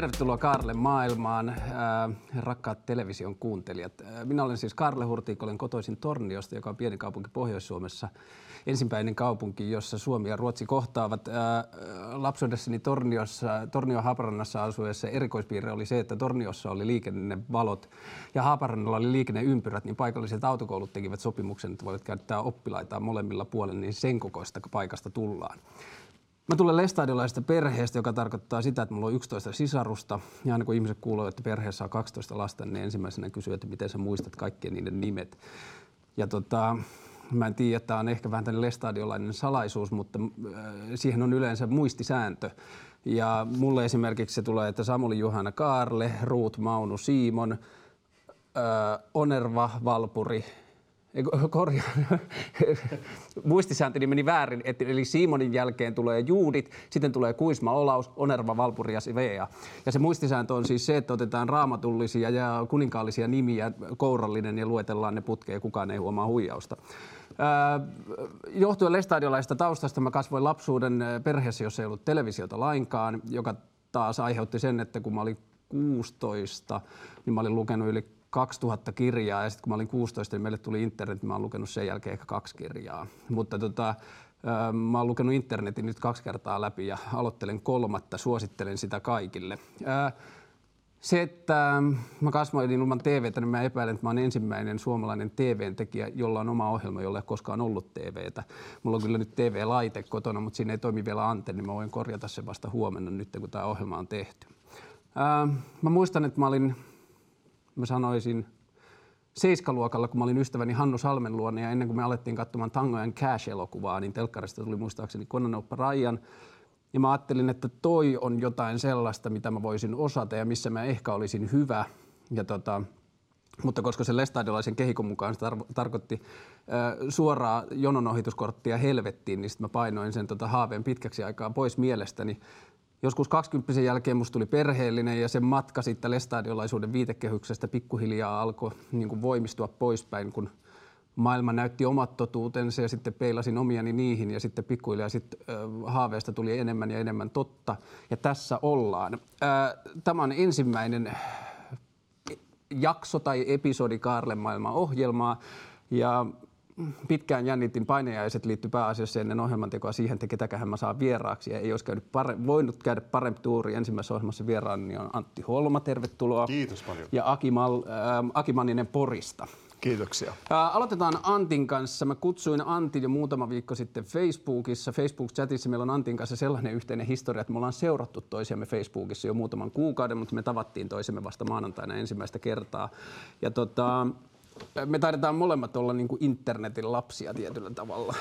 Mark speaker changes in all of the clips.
Speaker 1: Tervetuloa Karle maailmaan, äh, rakkaat television kuuntelijat. Äh, minä olen siis Karle Hurtik, olen kotoisin Torniosta, joka on pieni kaupunki Pohjois-Suomessa. Ensimmäinen kaupunki, jossa Suomi ja Ruotsi kohtaavat. Äh, lapsuudessani Torniossa, Tornion Haaparannassa asuessa erikoispiirre oli se, että Torniossa oli liikennevalot ja Haaparannalla oli liikenneympyrät, niin paikalliset autokoulut tekivät sopimuksen, että voivat käyttää oppilaitaan molemmilla puolilla, niin sen kokoista paikasta tullaan. Mä tulen lestadiolaisesta perheestä, joka tarkoittaa sitä, että mulla on 11 sisarusta. Ja aina kun ihmiset kuulee, että perheessä on 12 lasta, niin ensimmäisenä kysyy, että miten sä muistat kaikkien niiden nimet. Ja tota, mä en tiedä, tämä on ehkä vähän tämmöinen lestadiolainen salaisuus, mutta äh, siihen on yleensä muistisääntö. Ja mulle esimerkiksi se tulee, että Samuli Juhana Kaarle, Ruut Maunu Siimon, äh, Onerva Valpuri, korjaan, muistisääntöni meni väärin, että eli Simonin jälkeen tulee Juudit, sitten tulee Kuisma Olaus, Onerva, Valpuri ja Svea. Ja se muistisääntö on siis se, että otetaan raamatullisia ja kuninkaallisia nimiä, kourallinen ja luetellaan ne putkeen kukaan ei huomaa huijausta. johtuen lestadiolaisesta taustasta mä kasvoin lapsuuden perheessä, jossa ei ollut televisiota lainkaan, joka taas aiheutti sen, että kun mä olin 16, niin mä olin lukenut yli 2000 kirjaa ja sitten kun mä olin 16, niin meille tuli internet, niin mä oon lukenut sen jälkeen ehkä kaksi kirjaa. Mutta tota, mä oon lukenut internetin nyt kaksi kertaa läpi ja aloittelen kolmatta, suosittelen sitä kaikille. Se, että mä kasvoin ilman TVtä, niin mä epäilen, että mä olen ensimmäinen suomalainen TV-tekijä, jolla on oma ohjelma, jolla ei koskaan ollut TVtä. Mulla on kyllä nyt TV-laite kotona, mutta siinä ei toimi vielä antenni. Mä voin korjata sen vasta huomenna nyt, kun tämä ohjelma on tehty. Mä muistan, että mä olin mä sanoisin, seiskaluokalla, kun mä olin ystäväni Hannu Salmen luona ja ennen kuin me alettiin katsomaan Tangojen Cash-elokuvaa, niin telkkarista tuli muistaakseni Konanoppa Rajan. Ja mä ajattelin, että toi on jotain sellaista, mitä mä voisin osata ja missä mä ehkä olisin hyvä. Ja tota, mutta koska se lestadiolaisen kehikon mukaan se tar- tarkoitti äh, suoraa jononohituskorttia helvettiin, niin sitten mä painoin sen tota haaveen pitkäksi aikaa pois mielestäni joskus 20 jälkeen musta tuli perheellinen ja se matka sitten lestadiolaisuuden viitekehyksestä pikkuhiljaa alkoi niin kuin voimistua poispäin, kun maailma näytti omat totuutensa ja sitten peilasin omiani niihin ja sitten pikkuhiljaa sitten haaveesta tuli enemmän ja enemmän totta. Ja tässä ollaan. Tämä on ensimmäinen jakso tai episodi Kaarle maailman ohjelmaa ja pitkään jännitin painajaiset liittyy pääasiassa ennen ohjelmantekoa siihen, että ketäköhän mä saan vieraaksi. Ja ei olisi käynyt pare- voinut käydä parempi tuuri. Ensimmäisessä ohjelmassa vieraan niin on Antti Holma, tervetuloa.
Speaker 2: Kiitos paljon.
Speaker 1: Ja Aki, Mal, äh, Aki Manninen Porista.
Speaker 2: Kiitoksia.
Speaker 1: Äh, aloitetaan Antin kanssa. Mä kutsuin Antin jo muutama viikko sitten Facebookissa. Facebook-chatissa meillä on Antin kanssa sellainen yhteinen historia, että me ollaan seurattu toisiamme Facebookissa jo muutaman kuukauden, mutta me tavattiin toisemme vasta maanantaina ensimmäistä kertaa. Ja tota, me taidetaan molemmat olla niin kuin internetin lapsia tietyllä tavalla.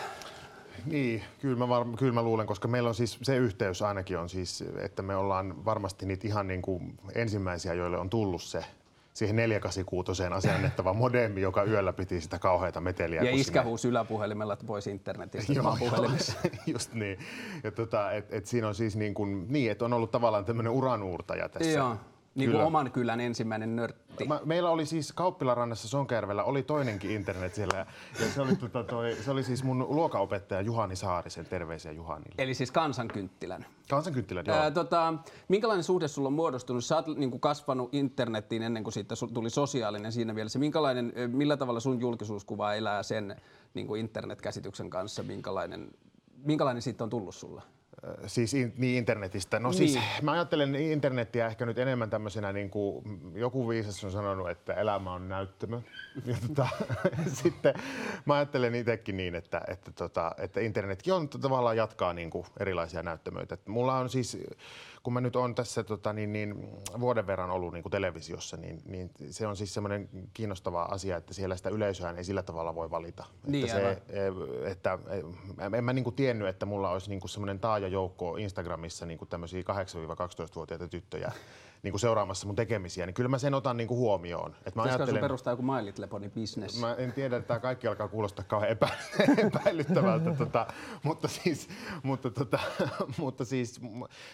Speaker 2: Niin, kyllä mä, var, kyllä mä luulen, koska meillä on siis se yhteys ainakin on siis, että me ollaan varmasti niitä ihan niin kuin ensimmäisiä, joille on tullut se siihen 486 asennettava modemi, joka yöllä piti sitä kauheita meteliä.
Speaker 1: Ja iskä huusi yläpuhelimella, että pois internetistä joo, puhelimessa.
Speaker 2: just niin. Ja tota, et, et siinä on siis niin, kuin, niin että on ollut tavallaan tämmöinen uranuurtaja tässä.
Speaker 1: Joo. Niin kuin oman kylän ensimmäinen nörtti.
Speaker 2: Mä, meillä oli siis Kauppilarannassa Sonkajärvellä oli toinenkin internet siellä. Ja se, oli, tota, toi, se oli siis mun luokaopettaja Juhani Saarisen. Terveisiä Juhanille.
Speaker 1: Eli siis kansankynttilän.
Speaker 2: Kansankynttilän, joo. Ää,
Speaker 1: tota, minkälainen suhde sulla on muodostunut? Sä oot niin kuin kasvanut internettiin ennen kuin siitä tuli sosiaalinen siinä mielessä. Minkälainen, millä tavalla sun julkisuuskuva elää sen niin kuin internetkäsityksen kanssa? Minkälainen, minkälainen siitä on tullut sulla?
Speaker 2: Siis in, niin internetistä. No siis niin. siis mä ajattelen internetiä ehkä nyt enemmän tämmöisenä, niin kuin joku viisas on sanonut, että elämä on näyttämö. Ja tota, sitten mä ajattelen itsekin niin, että, että, tota, että internetkin on tavallaan jatkaa niin kuin erilaisia näyttämöitä. Et mulla on siis kun mä nyt on tässä tota, niin, niin, vuoden verran ollut niin kuin televisiossa, niin, niin se on siis semmoinen kiinnostava asia, että siellä sitä yleisöä ei sillä tavalla voi valita.
Speaker 1: Niin,
Speaker 2: että, se, e, että e, en mä niin kuin tiennyt, että mulla olisi niin kuin semmoinen taaja joukko Instagramissa niin tämmöisiä 8-12-vuotiaita tyttöjä niin kuin seuraamassa mun tekemisiä, niin kyllä mä sen otan niin kuin huomioon.
Speaker 1: Et mä ajattelen, sun perustaa joku My Little Pony business?
Speaker 2: Mä en tiedä, että tämä kaikki alkaa kuulostaa kauhean epä, epäilyttävältä, tota, mutta, siis, mutta, tota, mutta siis,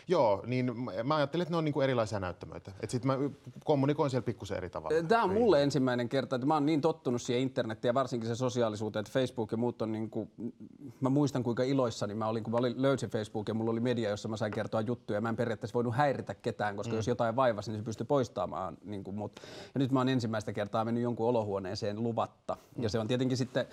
Speaker 2: joo, niin mä ajattelen, että ne on niin kuin erilaisia näyttämöitä. Että sit mä kommunikoin siellä pikkusen eri tavalla.
Speaker 1: Tämä on mulle ensimmäinen kerta, että mä oon niin tottunut siihen internettiin ja varsinkin se sosiaalisuuteen, että Facebook ja muut on niin kuin, mä muistan kuinka iloissani mä olin, kun mä löysin Facebookin Facebook ja mulla oli media, jossa mä sain kertoa juttuja. Mä en periaatteessa voinut häiritä ketään, koska mm. jos jotain vaivasi, niin se pystyi poistamaan niin kuin mut. Ja nyt mä oon ensimmäistä kertaa mennyt jonkun olohuoneeseen luvatta. Ja se on tietenkin sitten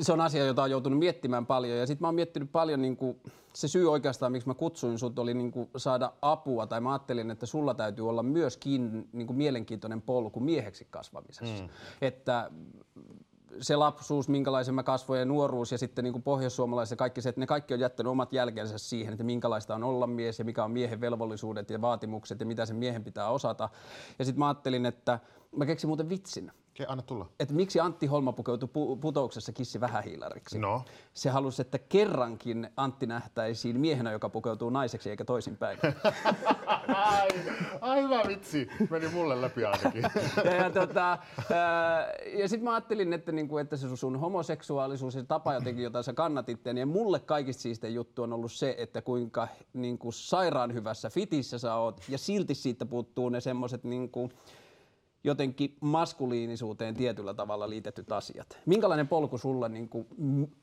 Speaker 1: se on asia, jota on joutunut miettimään paljon. Ja sitten mä oon miettinyt paljon, niin kuin, se syy oikeastaan, miksi mä kutsuin sut, oli niin kuin, saada apua. Tai mä ajattelin, että sulla täytyy olla myöskin niin kuin, mielenkiintoinen polku mieheksi kasvamisessa. Mm. Että se lapsuus, minkälaisen mä kasvoin ja nuoruus ja sitten niin kuin pohjoissuomalaisessa kaikki se, että ne kaikki on jättänyt omat jälkensä siihen, että minkälaista on olla mies ja mikä on miehen velvollisuudet ja vaatimukset ja mitä sen miehen pitää osata. Ja sitten mä ajattelin, että mä keksin muuten vitsin.
Speaker 2: Okei, anna tulla.
Speaker 1: Että miksi Antti Holma pukeutui pu- putouksessa kissi vähähiilariksi?
Speaker 2: No.
Speaker 1: Se halusi, että kerrankin Antti nähtäisiin miehenä, joka pukeutuu naiseksi eikä toisinpäin.
Speaker 2: Ai, ai hyvä vitsi. Meni mulle läpi ainakin.
Speaker 1: ja, ja, tota, ää, ja sitten mä ajattelin, että, niinku, että se sun homoseksuaalisuus ja se tapa jotenkin, jota sä kannatit, niin mulle kaikista siistein juttu on ollut se, että kuinka niinku, sairaan hyvässä fitissä sä oot, ja silti siitä puuttuu ne semmoset niinku, jotenkin maskuliinisuuteen tietyllä tavalla liitetyt asiat. Minkälainen polku sulla, niin kuin,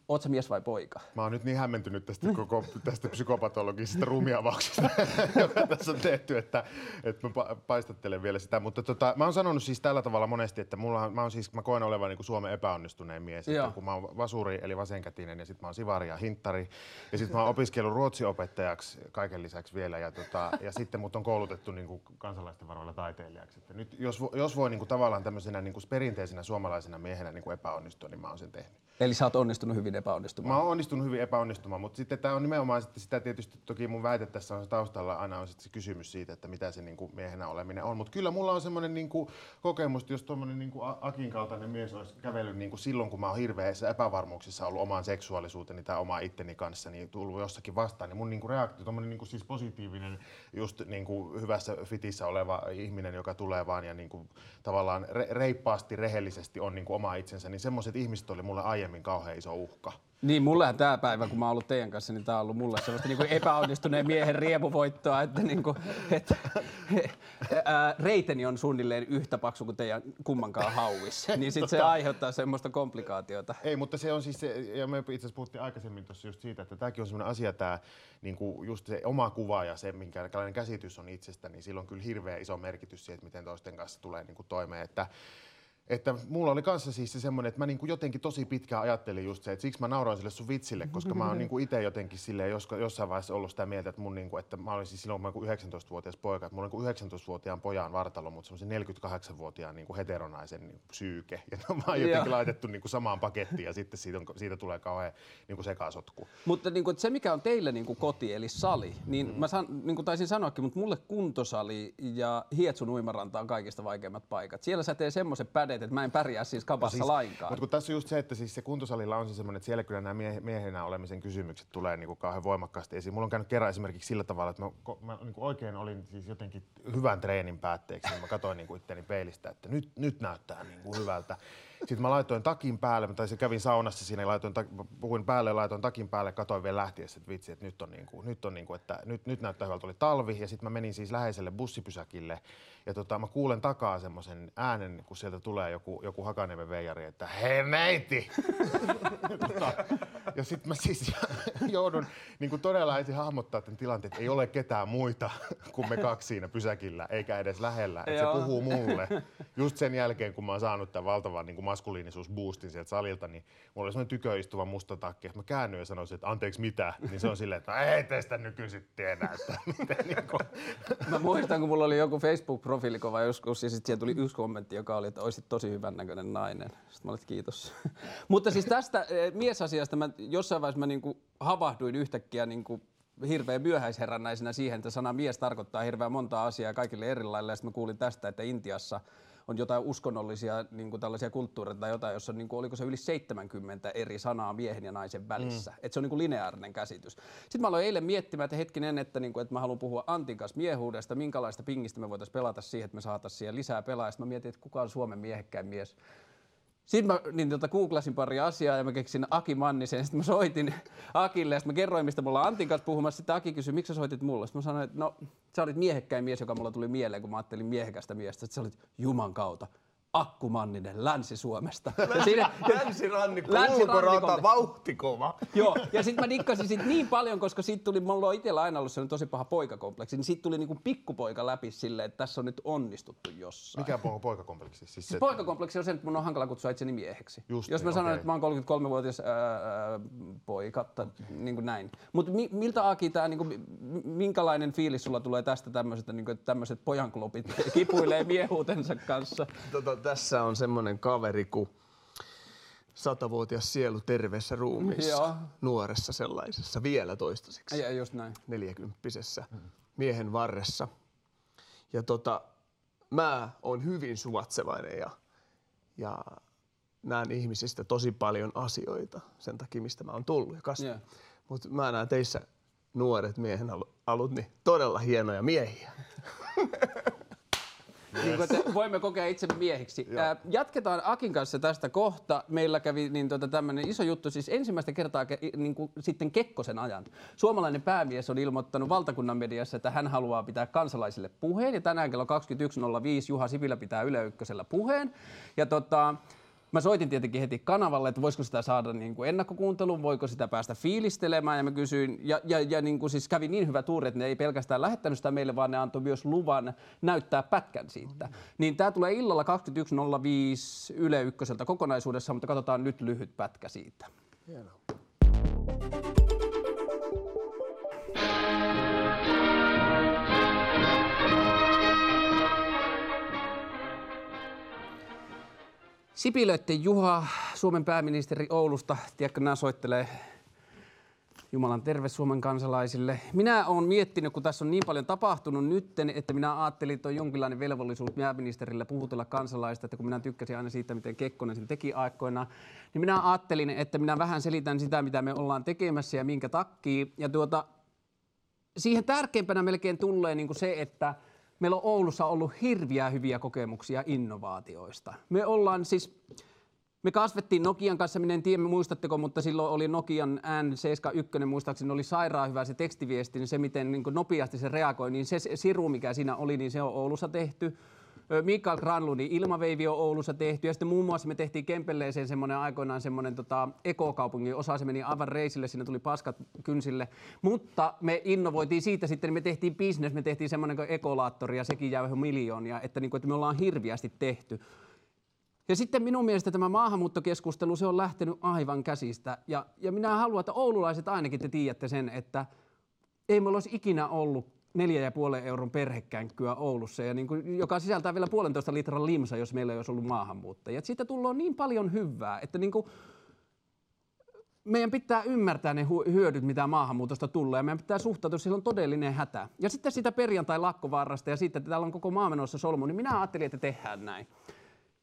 Speaker 1: oot sä mies vai poika?
Speaker 2: Mä oon nyt niin hämmentynyt tästä koko tästä psykopatologisesta ruumiavauksesta, joka tässä on tehty, että, että mä paistattelen vielä sitä. Mutta tota, mä oon sanonut siis tällä tavalla monesti, että mulla, mä, oon siis, mä koen olevan niin Suomen epäonnistuneen mies. Että kun mä oon vasuri eli vasenkätinen ja sitten mä oon sivari ja hinttari. Ja sitten mä oon opiskellut ruotsiopettajaksi kaiken lisäksi vielä. Ja, tota, ja sitten mut on koulutettu niin kuin kansalaisten varoilla taiteilijaksi. Että nyt, jos, jos jos voi niin kuin, tavallaan tämmöisenä niin kuin perinteisenä suomalaisena miehenä niin kuin epäonnistua, niin mä oon sen tehnyt.
Speaker 1: Eli sä oot onnistunut hyvin epäonnistumaan?
Speaker 2: Mä oon onnistunut hyvin epäonnistumaan, mutta sitten tämä on nimenomaan sitten sitä tietysti, toki mun väite tässä on se taustalla aina on sitten se kysymys siitä, että mitä se niin kuin miehenä oleminen on. Mutta kyllä mulla on semmoinen niin kuin kokemus, että jos tuommoinen niin kuin Akin kaltainen mies olisi kävellyt niin kuin silloin, kun mä oon hirveässä epävarmuuksissa ollut omaan seksuaalisuuteni tai omaa itteni kanssa, niin tullut jossakin vastaan, niin mun niin kuin reaktio, tuommoinen niin kuin siis positiivinen, just niin kuin hyvässä fitissä oleva ihminen, joka tulee vaan ja niin kuin tavallaan re, reippaasti, rehellisesti on niin kuin oma itsensä, niin semmoiset ihmiset oli mulle aiemmin kauhean iso uhka.
Speaker 1: Niin, mullehan tämä päivä, kun mä oon ollut teidän kanssa, niin tämä on ollut mulle sellaista niin kuin epäonnistuneen miehen riemuvoittoa, että, niin kuin, että ää, reiteni on suunnilleen yhtä paksu kuin teidän kummankaan hauis. Niin sitten se aiheuttaa semmoista komplikaatiota.
Speaker 2: Ei, mutta se on siis se, ja me itse asiassa puhuttiin aikaisemmin tuossa just siitä, että tämäkin on semmoinen asia, tämä niin kuin just se oma kuva ja se, minkälainen käsitys on itsestä, niin sillä on kyllä hirveä iso merkitys siihen, että miten toisten kanssa tulee niin kuin toimeen. Että että mulla oli kanssa siis se semmoinen, että mä niinku jotenkin tosi pitkään ajattelin just se, että siksi mä nauroin sille sun vitsille, koska mä oon niinku itse jotenkin silleen jos, jossain vaiheessa ollut sitä mieltä, että mun niinku, että mä olin siis silloin, kun mä 19-vuotias poika, että mulla on niinku 19-vuotiaan pojan vartalo, mutta semmoisen 48-vuotiaan niinku heteronaisen niinku psyyke. Ja ne on vaan jotenkin laitettu niinku samaan pakettiin ja sitten siitä, on, siitä tulee kauhean niinku sekasotku.
Speaker 1: Mutta niinku, se, mikä on teille niinku koti, eli sali, niin mm. mä san, niinku taisin sanoakin, mutta mulle kuntosali ja Hietsun uimaranta on kaikista vaikeimmat paikat. Siellä sä tee semmoisen päde että mä en pärjää siis kapassa no siis, lainkaan.
Speaker 2: Mutta kun tässä on just se, että siis se kuntosalilla on se semmoinen, että siellä kyllä nämä mie- miehenä olemisen kysymykset tulee niin kuin kauhean voimakkaasti esiin. Mulla on käynyt kerran esimerkiksi sillä tavalla, että mä, mä niin kuin oikein olin siis jotenkin hyvän treenin päätteeksi, niin mä katsoin niin kuin itteni peilistä, että nyt, nyt näyttää niin kuin hyvältä. Sitten mä laitoin takin päälle, tai se kävin saunassa siinä, laitoin, puhuin päälle, laitoin takin päälle, katoin vielä lähtiessä, että vitsi, että nyt on, niin kuin, nyt, on niin kuin, että nyt, nyt näyttää hyvältä, oli talvi, ja sitten mä menin siis läheiselle bussipysäkille, ja tota, mä kuulen takaa semmoisen äänen, kun sieltä tulee joku, joku Hakaniemen veijari, että hei neiti! tota, ja sitten mä siis joudun niin kuin todella ensin hahmottaa tämän tilanteen, että ei ole ketään muita kuin me kaksi siinä pysäkillä, eikä edes lähellä. Että se puhuu mulle. Just sen jälkeen, kun mä oon saanut tämän valtavan niin kuin maskuliinisuusboostin sieltä salilta, niin mulla oli semmoinen tyköistuva musta takki, että mä käännyin ja sanoisin, että anteeksi mitä, niin se on silleen, että ei teistä nykyisin tiedä, että niin kuin...
Speaker 1: Mä muistan, kun mulla oli joku Facebook-profiilikova joskus ja sitten tuli yksi kommentti, joka oli, että olisit tosi hyvän näköinen nainen. Sitten mä olin, kiitos. Mutta siis tästä eh, miesasiasta mä jossain vaiheessa mä niinku havahduin yhtäkkiä niinku hirveän myöhäisherännäisenä siihen, että sana mies tarkoittaa hirveän monta asiaa kaikille eri lailla. Ja sitten mä kuulin tästä, että Intiassa on jotain uskonnollisia niin kuin tällaisia kulttuureita tai jotain, jossa on, niin kuin, oliko se yli 70 eri sanaa miehen ja naisen välissä. Mm. Että se on niin kuin lineaarinen käsitys. Sitten mä aloin eilen miettimään, että hetkinen, että, niin kuin, että mä haluan puhua Antin kanssa miehuudesta, minkälaista pingistä me voitaisiin pelata siihen, että me saataisiin siihen lisää pelaajia. Sitten mä mietin, että kuka on Suomen miehekkäin mies. Sitten mä niin, tota, googlasin pari asiaa ja mä keksin Aki Mannisen. Sitten mä soitin Akille ja sitten mä kerroin, mistä mulla Antin kanssa puhumassa. Sitten Aki kysyi, miksi sä soitit mulle? Sitten mä sanoin, että no, sä olit miehekkäin mies, joka mulla tuli mieleen, kun mä ajattelin miehekästä miestä. Sitten sä olit Juman kautta. Akkumanninen Länsi-Suomesta. Siinä-
Speaker 3: Länsirannikko,
Speaker 1: Länsirannikolle.
Speaker 3: ulkorata, vauhtikova.
Speaker 1: Joo, ja sitten mä dikkasin siitä niin paljon, koska siitä tuli, mulla on itsellä aina ollut sellainen tosi paha poikakompleksi, niin siitä tuli niinku pikkupoika läpi silleen, että tässä on nyt onnistuttu jossain.
Speaker 2: Mikä on poikakompleksi? Siis se,
Speaker 1: Siis poikakompleksi on se, että mun on hankala kutsua itseni mieheksi.
Speaker 2: Just
Speaker 1: Jos mä
Speaker 2: niin,
Speaker 1: sanon,
Speaker 2: okei.
Speaker 1: että mä oon 33-vuotias ää, ää, poika, tai niin kuin näin. Mutta mi, miltä Aki, tää, niin kuin, minkälainen fiilis sulla tulee tästä tämmöisestä, niin kuin, että tämmöiset pojanklubit kipuilee miehuutensa kanssa?
Speaker 3: Tota, tässä on semmonen kaveri kuin satavuotias sielu terveessä ruumiissa.
Speaker 1: Joo.
Speaker 3: Nuoressa sellaisessa, vielä toistaiseksi.
Speaker 1: Ja just näin.
Speaker 3: neljäkymppisessä miehen varressa. Ja tota, mä oon hyvin suvatsevainen ja, ja näen ihmisistä tosi paljon asioita sen takia, mistä mä oon tullut ja kasvanut.
Speaker 1: Joo.
Speaker 3: Mutta mä näen teissä nuoret miehen alu- alut, niin todella hienoja miehiä.
Speaker 1: Niin kuin, että voimme kokea itsemme miehiksi. Ää, jatketaan Akin kanssa tästä kohta. Meillä kävi niin tota, tämmöinen iso juttu, siis ensimmäistä kertaa ke, niin kuin, sitten Kekkosen ajan. Suomalainen päämies on ilmoittanut valtakunnan mediassa, että hän haluaa pitää kansalaisille puheen. Ja tänään kello 21.05 Juha Sipilä pitää Yle Ykkösellä puheen. Ja tota, Mä soitin tietenkin heti kanavalle, että voisiko sitä saada niin kuin ennakkokuunteluun, voiko sitä päästä fiilistelemään ja mä kysyin, ja, ja, ja niin kuin siis kävi niin hyvä tuuri, että ne ei pelkästään lähettänyt sitä meille, vaan ne antoi myös luvan näyttää pätkän siitä. Niin tää tulee illalla 21.05 Yle Ykköseltä kokonaisuudessa, mutta katsotaan nyt lyhyt pätkä siitä.
Speaker 3: Hienoa.
Speaker 1: Sipilöitten Juha, Suomen pääministeri Oulusta, tiedätkö, soittelee Jumalan terve Suomen kansalaisille. Minä olen miettinyt, kun tässä on niin paljon tapahtunut nytten, että minä ajattelin, että on jonkinlainen velvollisuus pääministerille puhutella kansalaista, että kun minä tykkäsin aina siitä, miten Kekkonen sen teki aikoinaan, niin minä ajattelin, että minä vähän selitän sitä, mitä me ollaan tekemässä ja minkä takia. Ja tuota, siihen tärkeimpänä melkein tulee niin kuin se, että meillä on Oulussa ollut hirviä hyviä kokemuksia innovaatioista. Me ollaan siis, me kasvettiin Nokian kanssa, minä en tiedä muistatteko, mutta silloin oli Nokian N71, muistaakseni oli sairaan hyvä se tekstiviesti, niin se miten niin nopeasti se reagoi, niin se siru, mikä siinä oli, niin se on Oulussa tehty. Mikael Granlundin ilmaveivi on Oulussa tehty ja sitten muun muassa me tehtiin Kempelleeseen semmoinen aikoinaan semmoinen tota, ekokaupungin osa, se meni aivan reisille, siinä tuli paskat kynsille, mutta me innovoitiin siitä sitten, niin me tehtiin business, me tehtiin semmoinen kuin ekolaattori ja sekin jäi miljoonia, että, niin kuin, että me ollaan hirviästi tehty. Ja sitten minun mielestä tämä maahanmuuttokeskustelu, se on lähtenyt aivan käsistä. Ja, ja minä haluan, että oululaiset ainakin te tiedätte sen, että ei meillä olisi ikinä ollut neljä ja puolen euron perhekänkyä Oulussa, ja niin kuin, joka sisältää vielä puolentoista litran limsa, jos meillä ei olisi ollut maahanmuuttajia. Et Siitä tullut niin paljon hyvää, että niin kuin, meidän pitää ymmärtää ne hyödyt, mitä maahanmuutosta tulee, ja meidän pitää suhtautua, sillä on todellinen hätä. Ja sitten sitä perjantai-lakkovaarasta ja siitä, että täällä on koko maa menossa solmu, niin minä ajattelin, että tehdään näin.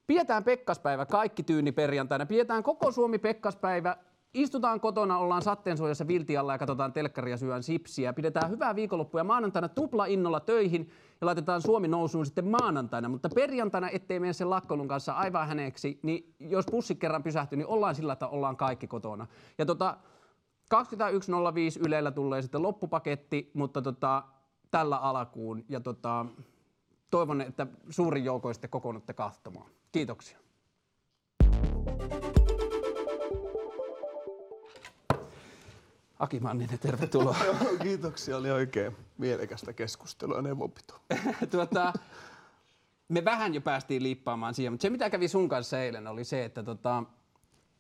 Speaker 1: Pidetään Pekkaspäivä, kaikki tyyni perjantaina. Pidetään koko Suomi Pekkaspäivä. Istutaan kotona, ollaan satteensuojassa viltialla ja katsotaan telkkaria syön sipsiä. Pidetään hyvää viikonloppua ja maanantaina tupla innolla töihin ja laitetaan Suomi nousuun sitten maanantaina. Mutta perjantaina, ettei mene sen lakkoilun kanssa aivan häneeksi, niin jos bussi kerran pysähtyy, niin ollaan sillä, että ollaan kaikki kotona. Ja tota, 21.05 Ylellä tulee sitten loppupaketti, mutta tota, tällä alkuun. Ja tota, toivon, että suurin joukoin sitten kokoonnutte kahtomaan. Kiitoksia. Aki Manninen, tervetuloa.
Speaker 3: Kiitoksia, oli oikein mielekästä keskustelua neuvonpito.
Speaker 1: tuota, me vähän jo päästiin liippaamaan siihen, mutta se mitä kävi sun kanssa eilen oli se, että tota,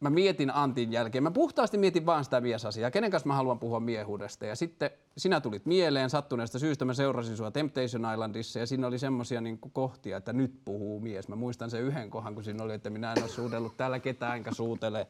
Speaker 1: mä mietin Antin jälkeen. Mä puhtaasti mietin vaan sitä miesasiaa, kenen kanssa mä haluan puhua miehuudesta. Ja sitten sinä tulit mieleen sattuneesta syystä, mä seurasin sua Temptation Islandissa ja siinä oli semmosia niin kohtia, että nyt puhuu mies. Mä muistan sen yhden kohan, kun siinä oli, että minä en ole suudellut täällä ketään enkä suutele.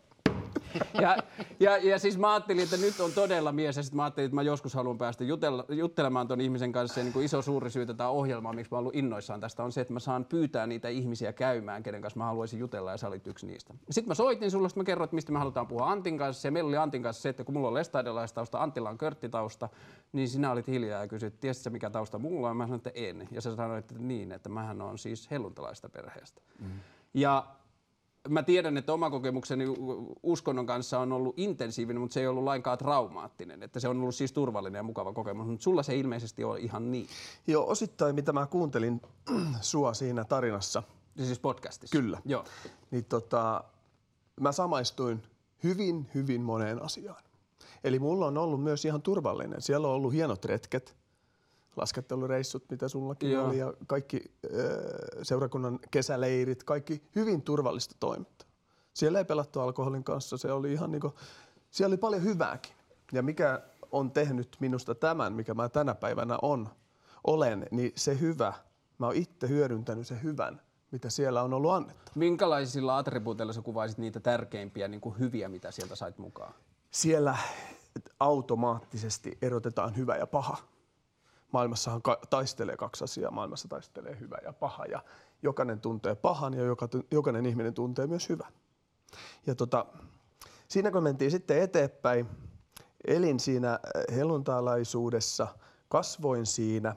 Speaker 1: Ja, ja, ja siis mä ajattelin, että nyt on todella mies ja sitten mä ajattelin, että mä joskus haluan päästä jutella, juttelemaan ton ihmisen kanssa. Ja niin kuin iso suuri syy tätä ohjelmaa, miksi mä oon ollut innoissaan tästä, on se, että mä saan pyytää niitä ihmisiä käymään, kenen kanssa mä haluaisin jutella ja sä olit yksi niistä. Sitten mä soitin sulle, sitten mä kerroin, että mistä me halutaan puhua Antin kanssa. Ja meillä oli Antin kanssa se, että kun mulla on lestaidelaistausta, Antilla on körttitausta, niin sinä olit hiljaa ja kysyit, tiesitkö mikä tausta mulla on? Mä sanoin, että en. Ja sä sanoit, että niin, että mähän on siis helluntalaista perheestä. Mm. Ja mä tiedän, että oma kokemukseni uskonnon kanssa on ollut intensiivinen, mutta se ei ollut lainkaan traumaattinen. Että se on ollut siis turvallinen ja mukava kokemus, mutta sulla se ilmeisesti on ihan niin.
Speaker 3: Joo, osittain mitä mä kuuntelin sua siinä tarinassa,
Speaker 1: Siis podcastissa?
Speaker 3: Kyllä.
Speaker 1: Joo.
Speaker 3: Niin tota, mä samaistuin hyvin, hyvin moneen asiaan. Eli mulla on ollut myös ihan turvallinen. Siellä on ollut hienot retket, laskettelureissut, mitä sullakin
Speaker 1: Joo.
Speaker 3: oli, ja kaikki ö, seurakunnan kesäleirit, kaikki hyvin turvallista toimintaa. Siellä ei pelattu alkoholin kanssa, se oli ihan niinku, siellä oli paljon hyvääkin. Ja mikä on tehnyt minusta tämän, mikä mä tänä päivänä on, olen, niin se hyvä, mä oon itse hyödyntänyt sen hyvän, mitä siellä on ollut annettu.
Speaker 1: Minkälaisilla attribuuteilla sä kuvaisit niitä tärkeimpiä niin kuin hyviä, mitä sieltä sait mukaan?
Speaker 3: siellä automaattisesti erotetaan hyvä ja paha. Maailmassahan taistelee kaksi asiaa. Maailmassa taistelee hyvä ja paha ja jokainen tuntee pahan ja joka, jokainen ihminen tuntee myös hyvän. Ja tota, siinä kun mentiin sitten eteenpäin, elin siinä äh, heluntaalaisuudessa, kasvoin siinä.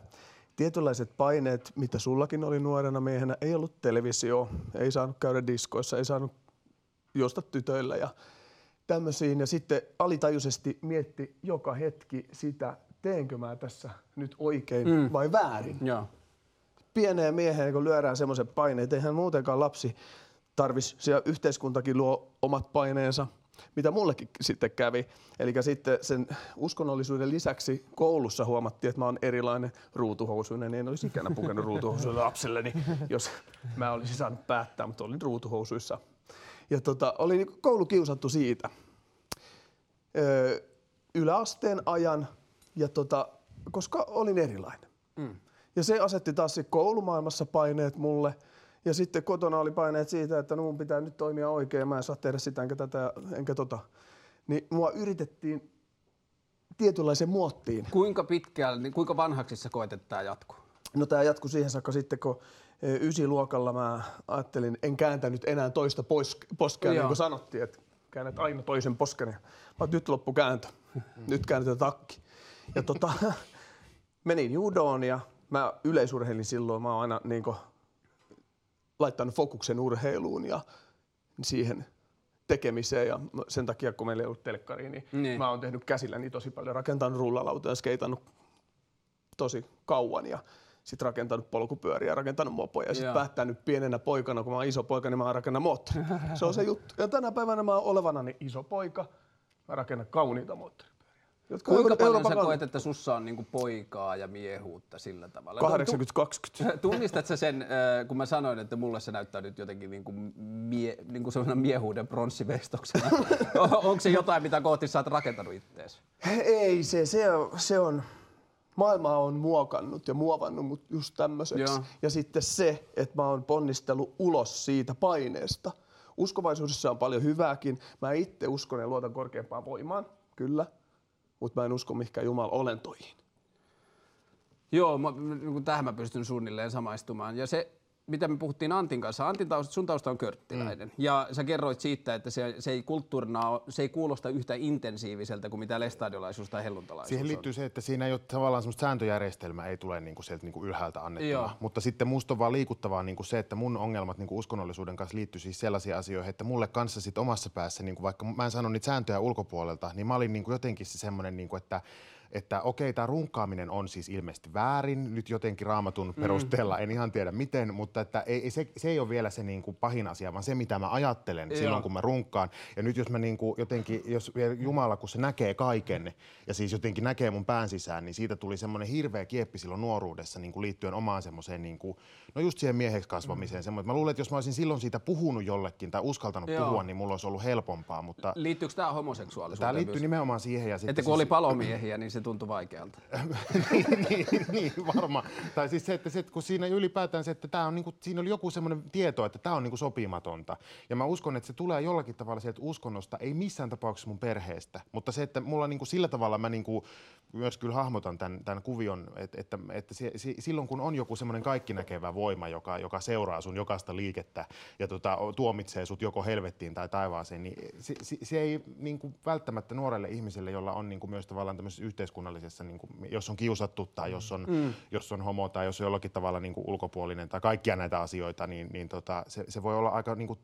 Speaker 3: Tietynlaiset paineet, mitä sullakin oli nuorena miehenä, ei ollut televisio, ei saanut käydä diskoissa, ei saanut juosta tytöillä ja tämmöisiin. Ja sitten alitajuisesti mietti joka hetki sitä, teenkö mä tässä nyt oikein mm. vai väärin.
Speaker 1: Joo.
Speaker 3: Pieneen mieheen, kun lyödään semmoisen paineet, eihän muutenkaan lapsi tarvis, siellä yhteiskuntakin luo omat paineensa, mitä mullekin sitten kävi. Eli sitten sen uskonnollisuuden lisäksi koulussa huomattiin, että mä oon erilainen ruutuhousuinen, niin en olisi ikänä pukenut ruutuhousuilla lapselleni, jos mä olisin saanut päättää, mutta olin ruutuhousuissa. Ja tota, oli niinku koulukiusattu siitä. Öö, yläasteen ajan, ja tota, koska olin erilainen.
Speaker 1: Mm.
Speaker 3: Ja se asetti taas koulumaailmassa paineet mulle. Ja sitten kotona oli paineet siitä, että no mun pitää nyt toimia oikein, mä en saa tehdä sitä enkä tätä enkä tota. Niin mua yritettiin tietynlaiseen muottiin.
Speaker 1: Kuinka pitkään, niin kuinka vanhaksi sä koet, että tämä jatkuu?
Speaker 3: No tämä jatkui siihen saakka sitten, kun e, ysiluokalla mä ajattelin, en kääntänyt enää toista pois, poskea, niin
Speaker 1: Joo.
Speaker 3: kuin sanottiin, että käännät aina toisen posken. Mä nyt loppu kääntö. Nyt käännetään takki. Ja tota, menin judoon ja mä yleisurheilin silloin. Mä oon aina niin kuin, laittanut fokuksen urheiluun ja siihen tekemiseen ja sen takia, kun meillä ei ollut telkkari, niin,
Speaker 1: Niin.
Speaker 3: mä oon tehnyt käsilläni tosi paljon, rakentanut rullalautoja ja skeitannut tosi kauan ja sitten rakentanut polkupyöriä, rakentanut mopoja ja sitten päättänyt pienenä poikana, kun mä oon iso poika, niin mä rakennan moottori. Se on se juttu. Ja tänä päivänä mä oon olevana niin iso poika, mä rakennan kauniita moottoripyöriä. Jotka
Speaker 1: Kuinka paljon
Speaker 3: Euroopan
Speaker 1: sä
Speaker 3: kalli-
Speaker 1: koet, että sussa on niinku poikaa ja miehuutta sillä tavalla?
Speaker 3: 80-20.
Speaker 1: Tunnistat sä sen, äh, kun mä sanoin, että mulle se näyttää nyt jotenkin niin kuin mie, niin sellainen miehuuden pronssiveistoksena. Onko se jotain, mitä kohti sä oot rakentanut ittees?
Speaker 3: Ei se, se on, se on, maailma on muokannut ja muovannut mut just tämmöiseksi.
Speaker 1: Joo.
Speaker 3: Ja sitten se, että mä oon ponnistellut ulos siitä paineesta. Uskovaisuudessa on paljon hyvääkin. Mä itse uskon ja luotan korkeampaan voimaan, kyllä. Mutta mä en usko mihinkään Jumalan olentoihin.
Speaker 1: Joo, mä, niin kuin tähän mä pystyn suunnilleen samaistumaan. Ja se, mitä me puhuttiin Antin kanssa, Antin tausta, sun tausta on körttiläinen. Mm. Ja sä kerroit siitä, että se, se ei kulttuurina ole, se ei kuulosta yhtä intensiiviseltä kuin mitä lestadiolaisuus tai helluntalaisuus
Speaker 2: Siihen
Speaker 1: on.
Speaker 2: liittyy se, että siinä ei ole tavallaan semmoista sääntöjärjestelmää, ei tule niinku sieltä niinku ylhäältä annettuna.
Speaker 1: Joo.
Speaker 2: Mutta sitten musta on vaan liikuttavaa niinku se, että mun ongelmat niinku uskonnollisuuden kanssa liittyy siis sellaisiin asioihin, että mulle kanssa sit omassa päässä, niinku vaikka mä en sano niitä sääntöjä ulkopuolelta, niin mä olin niinku jotenkin se semmoinen, niinku, että että okei, tämä runkkaaminen on siis ilmeisesti väärin, nyt jotenkin raamatun perusteella, en ihan tiedä miten, mutta että ei, se, se ei ole vielä se niin kuin pahin asia, vaan se mitä mä ajattelen
Speaker 1: Joo.
Speaker 2: silloin, kun mä runkkaan. Ja nyt jos mä niin kuin jotenkin, jos vielä Jumala, kun se näkee kaiken ja siis jotenkin näkee mun pään sisään, niin siitä tuli semmoinen hirveä kieppi silloin nuoruudessa niin kuin liittyen omaan semmoiseen, niin kuin, no just siihen mieheksi kasvamiseen. Mm. Mä luulen, että jos mä olisin silloin siitä puhunut jollekin tai uskaltanut
Speaker 1: Joo.
Speaker 2: puhua, niin mulla olisi ollut helpompaa, mutta
Speaker 1: Liittyykö tämä homoseksuaalisuuteen?
Speaker 2: tämä liittyy
Speaker 1: myös?
Speaker 2: nimenomaan siihen. Ja sitten
Speaker 1: Että kun
Speaker 2: siis-
Speaker 1: oli palomiehiä, niin se tuntui vaikealta.
Speaker 2: niin, niin, niin, varmaan. Tai siis se, että, se, kun siinä ylipäätään se, että tää on niinku, siinä oli joku semmoinen tieto, että tämä on niinku sopimatonta. Ja mä uskon, että se tulee jollakin tavalla sieltä uskonnosta, ei missään tapauksessa mun perheestä. Mutta se, että mulla niinku sillä tavalla mä niinku myös kyllä hahmotan tämän, tämän kuvion, että, että, että se, se, silloin kun on joku semmoinen kaikkinäkevä voima, joka, joka seuraa sun jokaista liikettä ja tota, tuomitsee sut joko helvettiin tai taivaaseen, niin se, se, se ei niinku välttämättä nuorelle ihmiselle, jolla on niinku myös tavallaan tämmöisessä yhteiskunnallisessa, niinku, jos on kiusattu tai jos on, mm. jos on homo tai jos on jollakin tavalla niinku ulkopuolinen tai kaikkia näitä asioita, niin, niin tota, se, se voi olla aika niinku,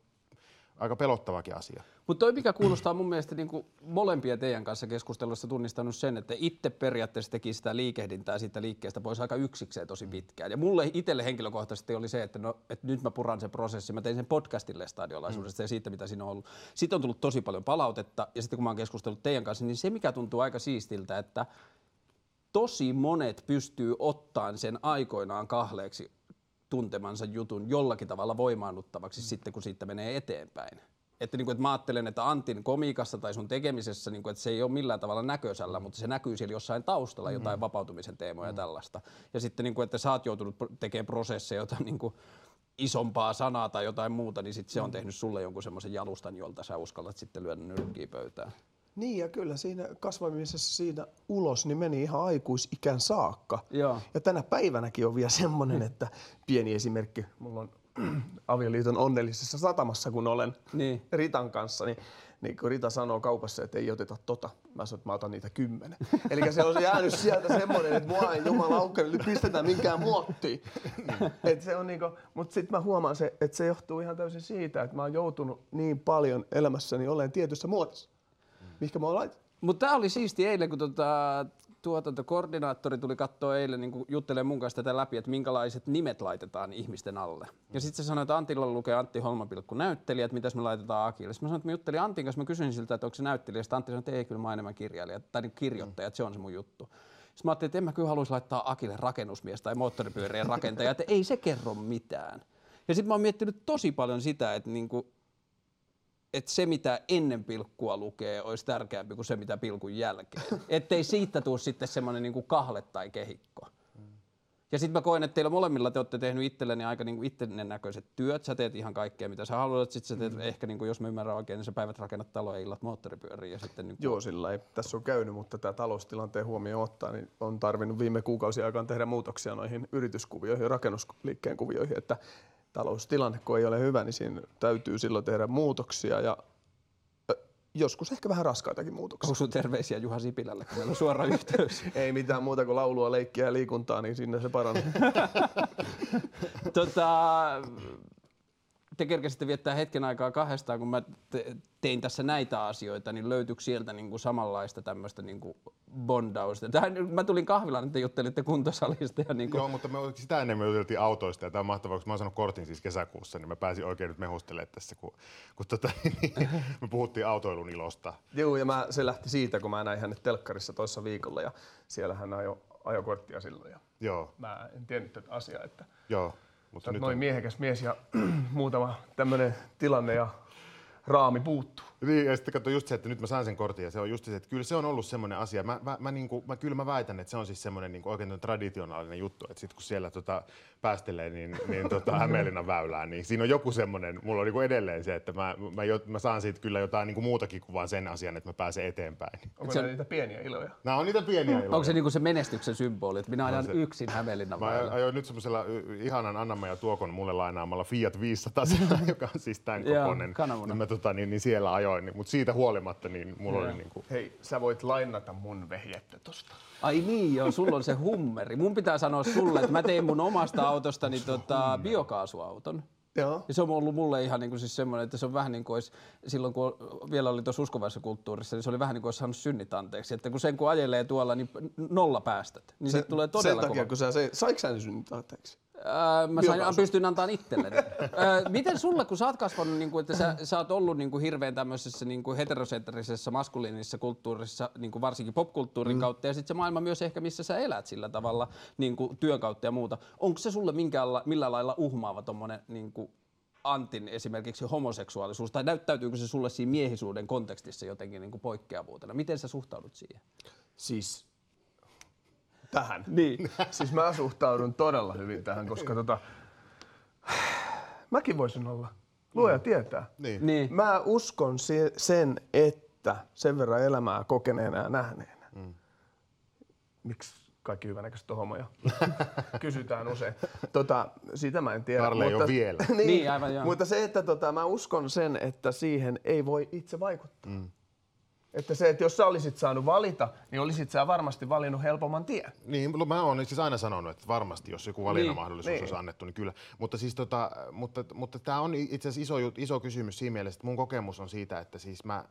Speaker 2: aika pelottavakin asia.
Speaker 1: Mutta toi, mikä kuulostaa mun mielestä niin kuin molempia teidän kanssa keskustelussa tunnistanut sen, että itse periaatteessa teki sitä liikehdintää siitä liikkeestä pois aika yksikseen tosi pitkään. Ja mulle itselle henkilökohtaisesti oli se, että, no, että nyt mä puran sen prosessin. Mä tein sen podcastille stadiolaisuudesta mm. ja siitä, mitä siinä on ollut. Sitten on tullut tosi paljon palautetta ja sitten kun mä oon keskustellut teidän kanssa, niin se mikä tuntuu aika siistiltä, että tosi monet pystyy ottaan sen aikoinaan kahleeksi tuntemansa jutun jollakin tavalla voimaannuttavaksi mm. sitten, kun siitä menee eteenpäin. Että, niin kuin, että mä ajattelen, että Antin komiikassa tai sun tekemisessä, niin kuin, että se ei ole millään tavalla näköisellä, mutta se näkyy siellä jossain taustalla jotain mm. vapautumisen teemoja ja mm. tällaista. Ja sitten, niin kuin, että sä oot joutunut tekemään prosesseja, jota niin kuin, isompaa sanaa tai jotain muuta, niin sit se on tehnyt sulle jonkun semmoisen jalustan, jolta sä uskallat sitten lyödä nyrkkiä pöytään.
Speaker 3: Niin ja kyllä siinä kasvamisessa siinä ulos niin meni ihan aikuisikään saakka.
Speaker 1: Joo.
Speaker 3: Ja tänä päivänäkin on vielä semmoinen, että pieni esimerkki, mulla on avioliiton onnellisessa satamassa, kun olen
Speaker 1: Niin.
Speaker 3: Ritan kanssa, niin, niin kun Rita sanoo kaupassa, että ei oteta tota, mä sanon, että mä otan niitä kymmenen. Eli se on jäänyt sieltä semmoinen, että mua ei jumalaukka nyt pistetään minkään muottiin. Et se on niinku, mutta sitten mä huomaan, se, että se johtuu ihan täysin siitä, että mä oon joutunut niin paljon elämässäni olen tietyssä muodossa, mihinkä mä oon.
Speaker 1: Mutta tämä oli siisti eilen, kun tota, tuotantokoordinaattori tuli katsoa eilen niin juttelemaan mun kanssa tätä läpi, että minkälaiset nimet laitetaan ihmisten alle. Ja sitten se sanoi, että Antilla lukee Antti Holmapilkku näyttelijä, että mitäs me laitetaan Akille. Sitten mä sanoin, että mä juttelin Antin kanssa, mä kysyin siltä, että onko se näyttelijä. Sitten Antti sanoi, että ei, kyllä mä enemmän kirjailija tai niin kirjoittaja, että se on se mun juttu. Sitten mä ajattelin, että en mä kyllä haluaisi laittaa Akille rakennusmies tai moottoripyörien rakentaja, että ei se kerro mitään. Ja sitten mä oon miettinyt tosi paljon sitä, että niinku, että se, mitä ennen pilkkua lukee, olisi tärkeämpi kuin se, mitä pilkun jälkeen. Ettei siitä tule sitten semmoinen niin kahle tai kehikko. Ja sitten mä koen, että teillä molemmilla te olette tehnyt itselleni aika niin itsenne näköiset työt. Sä teet ihan kaikkea, mitä sä haluat. Sitten sä teet mm. ehkä, niin kuin, jos mä ymmärrän oikein, niin sä päivät rakennat taloja illat moottoripyöriin. Ja sitten, niin kuin...
Speaker 3: Joo, sillä ei tässä on käynyt, mutta tämä taloustilanteen huomioon ottaa, niin on tarvinnut viime kuukausien aikaan tehdä muutoksia noihin yrityskuvioihin ja rakennusliikkeen kuvioihin, että taloustilanne kun ei ole hyvä, niin siinä täytyy silloin tehdä muutoksia ja joskus ehkä vähän raskaitakin muutoksia.
Speaker 1: Onko sun terveisiä Juha Sipilälle, kun meillä on suora yhteys?
Speaker 3: ei mitään muuta kuin laulua, leikkiä ja liikuntaa, niin sinne se paranee.
Speaker 1: tota, te kerkesitte viettää hetken aikaa kahdestaan, kun mä te- tein tässä näitä asioita, niin löytyykö sieltä niin kuin samanlaista tämmöistä niin kuin bondausta? Tähän, mä tulin kahvilaan, että te juttelitte kuntosalista. Ja niin kuin...
Speaker 2: Joo, mutta me, sitä ennen me juteltiin autoista ja tämä on mahtavaa, koska mä oon saanut kortin siis kesäkuussa, niin mä pääsin oikein nyt mehustelemaan tässä, kun, kun tota, niin, me puhuttiin autoilun ilosta.
Speaker 3: Joo, ja mä, se lähti siitä, kun mä näin hänet telkkarissa toissa viikolla ja siellä hän ajo, ajo korttia silloin. Ja
Speaker 2: Joo,
Speaker 3: mä en tiennyt tätä asiaa, että
Speaker 2: joo.
Speaker 3: Mutta noin
Speaker 2: on,
Speaker 3: miehekäs mies ja muutama tämmöinen tilanne ja raami puuttuu.
Speaker 2: Niin, ja sitten katso just se, että nyt mä saan sen kortin ja se on just se, että kyllä se on ollut semmoinen asia. Mä, mä, mä, niin kuin, mä kyllä mä väitän, että se on siis semmoinen niin oikein traditionaalinen juttu, että sitten kun siellä tota, päästelee niin, niin tota, Hämeenlinnan väylään, niin siinä on joku semmoinen, mulla on niin kuin edelleen se, että mä, mä, jo, mä saan siitä kyllä jotain niin kuin muutakin kuin vaan sen asian, että mä pääsen eteenpäin.
Speaker 3: Onko
Speaker 1: Se-
Speaker 3: se... niitä pieniä iloja?
Speaker 2: Nämä on niitä pieniä iloja.
Speaker 1: Onko se niinku se menestyksen symboli, että minä ajan
Speaker 2: se-
Speaker 1: yksin Hämeenlinnan
Speaker 2: Mä
Speaker 1: väylä?
Speaker 2: ajoin nyt semmoisella ihanan Anna ja Tuokon mulle lainaamalla Fiat 500, joka on siis tämän
Speaker 1: Joo,
Speaker 2: kokoinen.
Speaker 1: kananmuna.
Speaker 2: Niin mä tota, niin, niin siellä ajoin, niin, mutta siitä huolimatta niin mulla oli niin kuin,
Speaker 3: Hei, sä voit lainata mun vehjettä tosta.
Speaker 1: Ai niin, joo, sulla on se hummeri. Mun pitää sanoa sulle, että mä tein mun omasta autostani tota, biokaasuauton.
Speaker 3: Joo.
Speaker 1: Ja se on ollut mulle ihan niin kuin siis semmoinen, että se on vähän niin kuin olisi, silloin kun vielä oli tuossa uskovaisessa kulttuurissa, niin se oli vähän niin kuin olisi saanut synnit anteeksi. Että kun sen kun ajelee tuolla, niin nolla päästöt. Niin se, tulee todella
Speaker 3: Sen takia,
Speaker 1: kova.
Speaker 3: kun sä se, saiko sä ne synnit anteeksi?
Speaker 1: Ää, mä sain,
Speaker 3: Biokaasu.
Speaker 1: pystyn antamaan itselleni. Ää, miten sulle, kun sä oot kasvanut, niin kuin, että sä, sä oot ollut niin kuin hirveän tämmöisessä niin kuin heterosentrisessä maskuliinisessa kulttuurissa, niin kuin varsinkin popkulttuurin mm. kautta, ja sitten se maailma myös ehkä, missä sä elät sillä tavalla niin kuin työn kautta ja muuta. Onko se sulle minkään, la- millään lailla uhmaava tommonen niin kuin Antin esimerkiksi homoseksuaalisuus, tai näyttäytyykö se sulle siinä miehisuuden kontekstissa jotenkin niin kuin poikkeavuutena? Miten sä suhtaudut siihen?
Speaker 3: Siis tähän.
Speaker 1: Niin.
Speaker 3: Siis mä suhtaudun todella hyvin tähän, koska tota, mäkin voisin olla. Luoja tietää.
Speaker 2: niin.
Speaker 1: niin.
Speaker 3: Mä uskon se, sen, että sen verran elämää kokeneena ja nähneenä. Mm. Miksi kaikki hyvänäköiset on homoja? Kysytään usein. Tota, sitä mä en tiedä.
Speaker 2: Karle ei ole vielä.
Speaker 3: niin,
Speaker 1: Niin, aivan joo.
Speaker 3: Mutta se, että tota, mä uskon sen, että siihen ei voi itse vaikuttaa. Mm. Että se, että jos sä olisit saanut valita, niin olisit sä varmasti valinnut helpomman tien.
Speaker 2: Niin, mä oon siis aina sanonut, että varmasti jos joku valinnanmahdollisuus
Speaker 3: Niin.
Speaker 2: olisi annettu, niin kyllä. Mutta siis tota, mutta, mutta tämä on itse asiassa iso, iso kysymys siinä mielessä, että mun kokemus on siitä, että siis mä,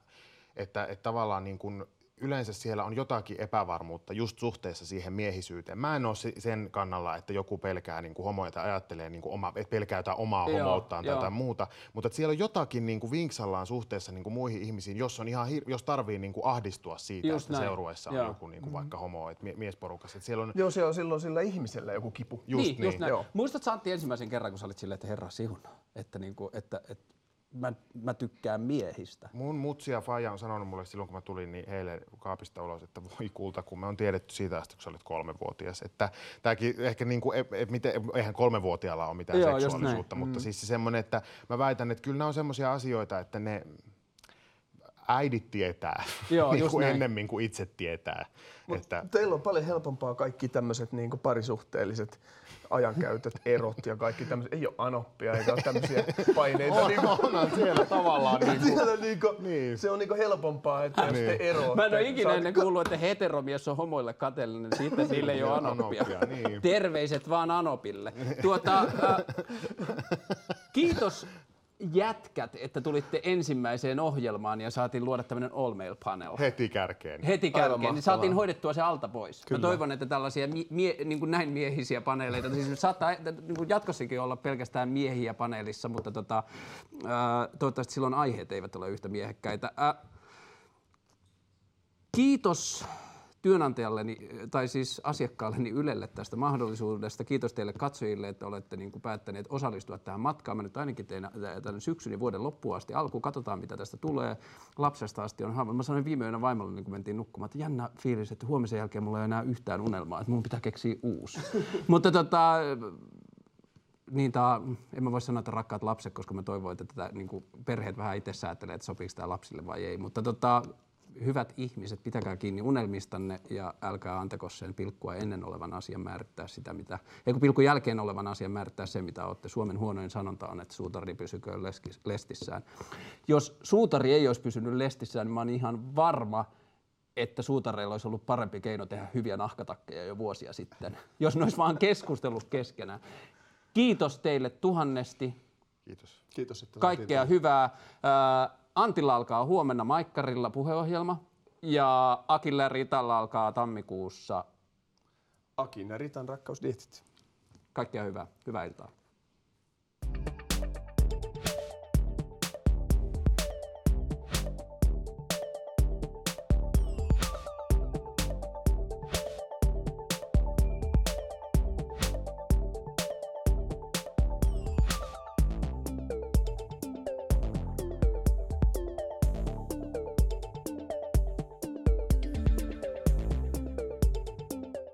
Speaker 2: että, että tavallaan niin kun yleensä siellä on jotakin epävarmuutta just suhteessa siihen miehisyyteen. Mä en ole se- sen kannalla, että joku pelkää niin kuin homoja tai ajattelee, niin kuin oma, että pelkää jotain omaa
Speaker 1: Joo,
Speaker 2: homouttaan tai
Speaker 1: joo.
Speaker 2: jotain muuta, mutta että siellä on jotakin niin kuin vinksallaan suhteessa niin kuin muihin ihmisiin, jos, on ihan hir- jos tarvii niin kuin ahdistua siitä,
Speaker 1: Just
Speaker 2: että
Speaker 1: näin.
Speaker 2: seurueessa on
Speaker 1: Joo.
Speaker 2: joku niin kuin vaikka homo, että mie- miesporukassa. Että siellä on
Speaker 3: Joo, se on silloin sillä ihmisellä joku kipu.
Speaker 2: just
Speaker 1: niin,
Speaker 2: niin.
Speaker 1: just näin.
Speaker 3: Joo.
Speaker 1: Muistatko Antti ensimmäisen kerran, kun sä olit silleen, että herra siun, että, niinku, että, että mä, mä tykkään miehistä.
Speaker 2: Mun mutsi ja faija on sanonut mulle silloin, kun mä tulin niin eilen kaapista ulos, että voi kulta, kun me on tiedetty siitä asti, kun sä olit kolmevuotias. Että tääkin ehkä niin kuin, et, et, miten, eihän kolmevuotiaalla ole mitään
Speaker 1: Joo,
Speaker 2: seksuaalisuutta, mutta siis se semmoinen, että mä väitän, että kyllä nämä on semmoisia asioita, että ne äidit tietää
Speaker 1: Joo,
Speaker 2: niin
Speaker 1: just
Speaker 2: kuin
Speaker 1: näin.
Speaker 2: ennemmin kuin itse tietää. että,
Speaker 3: Teillä on paljon helpompaa kaikki tämmöiset niin parisuhteelliset ajankäytöt, erot ja kaikki tämmöiset. Ei ole anoppia eikä ole tämmöisiä paineita.
Speaker 2: on,
Speaker 3: niin kuin,
Speaker 2: onhan siellä tavallaan niin kuin,
Speaker 3: siellä niin kuin,
Speaker 2: Niin.
Speaker 3: Se on niin kuin helpompaa, että jos
Speaker 2: Niin.
Speaker 3: te eroatte.
Speaker 1: Mä en ole ikinä
Speaker 3: saat-
Speaker 1: ennen kuullut, että heteromies on homoille kateellinen, sitten niille ei ole
Speaker 2: Joo,
Speaker 1: anoppia.
Speaker 2: anoppia, niin.
Speaker 1: Terveiset vaan anopille. Tuota, äh, kiitos jätkät, että tulitte ensimmäiseen ohjelmaan ja saatiin luoda tämmöinen all male panel.
Speaker 2: heti kärkeen.
Speaker 1: Heti kärkeen, niin saatiin hoidettua se alta pois.
Speaker 3: Kyllä.
Speaker 1: Mä toivon, että tällaisia mie- mie- niin kuin näin miehisiä paneeleita, siis saattaa niin kuin jatkossakin olla pelkästään miehiä paneelissa, mutta tota, ää, toivottavasti silloin aiheet eivät ole yhtä miehekkäitä. Ää, kiitos työnantajalleni, tai siis asiakkaalleni Ylelle tästä mahdollisuudesta. Kiitos teille katsojille, että olette niin kuin päättäneet osallistua tähän matkaan. Mä nyt ainakin tein tämän syksyn ja vuoden loppuun asti alkuun. Katsotaan, mitä tästä tulee. Lapsesta asti on haava. Mä sanoin viime yönä vaimolle, niin kun mentiin nukkumaan, että jännä fiilis, että huomisen jälkeen mulla ei ole enää yhtään unelmaa, että mun pitää keksiä uusi. Mutta tota, niin tää, en mä voi sanoa, että rakkaat lapset, koska mä toivon, että tätä niin perheet vähän itse säätelee, että sopiiko tämä lapsille vai ei. Mutta tota, hyvät ihmiset, pitäkää kiinni unelmistanne ja älkää antako sen pilkkua ennen olevan asian määrittää sitä, mitä, ei kun pilkun jälkeen olevan asian määrittää se, mitä olette. Suomen huonoin sanonta on, että suutari pysyköön leskis- lestissään. Jos suutari ei olisi pysynyt lestissään, niin mä oon ihan varma, että suutareilla olisi ollut parempi keino tehdä hyviä nahkatakkeja jo vuosia sitten, jos ne olisi vaan keskustellut keskenään. Kiitos teille tuhannesti.
Speaker 2: Kiitos.
Speaker 3: Kiitos, että
Speaker 1: Kaikkea hyvää. Antilla alkaa huomenna Maikkarilla puheohjelma ja Akilla Ritalla alkaa tammikuussa.
Speaker 3: Akin ja Ritan rakkausdietit.
Speaker 1: Kaikkea hyvää. Hyvää iltaa.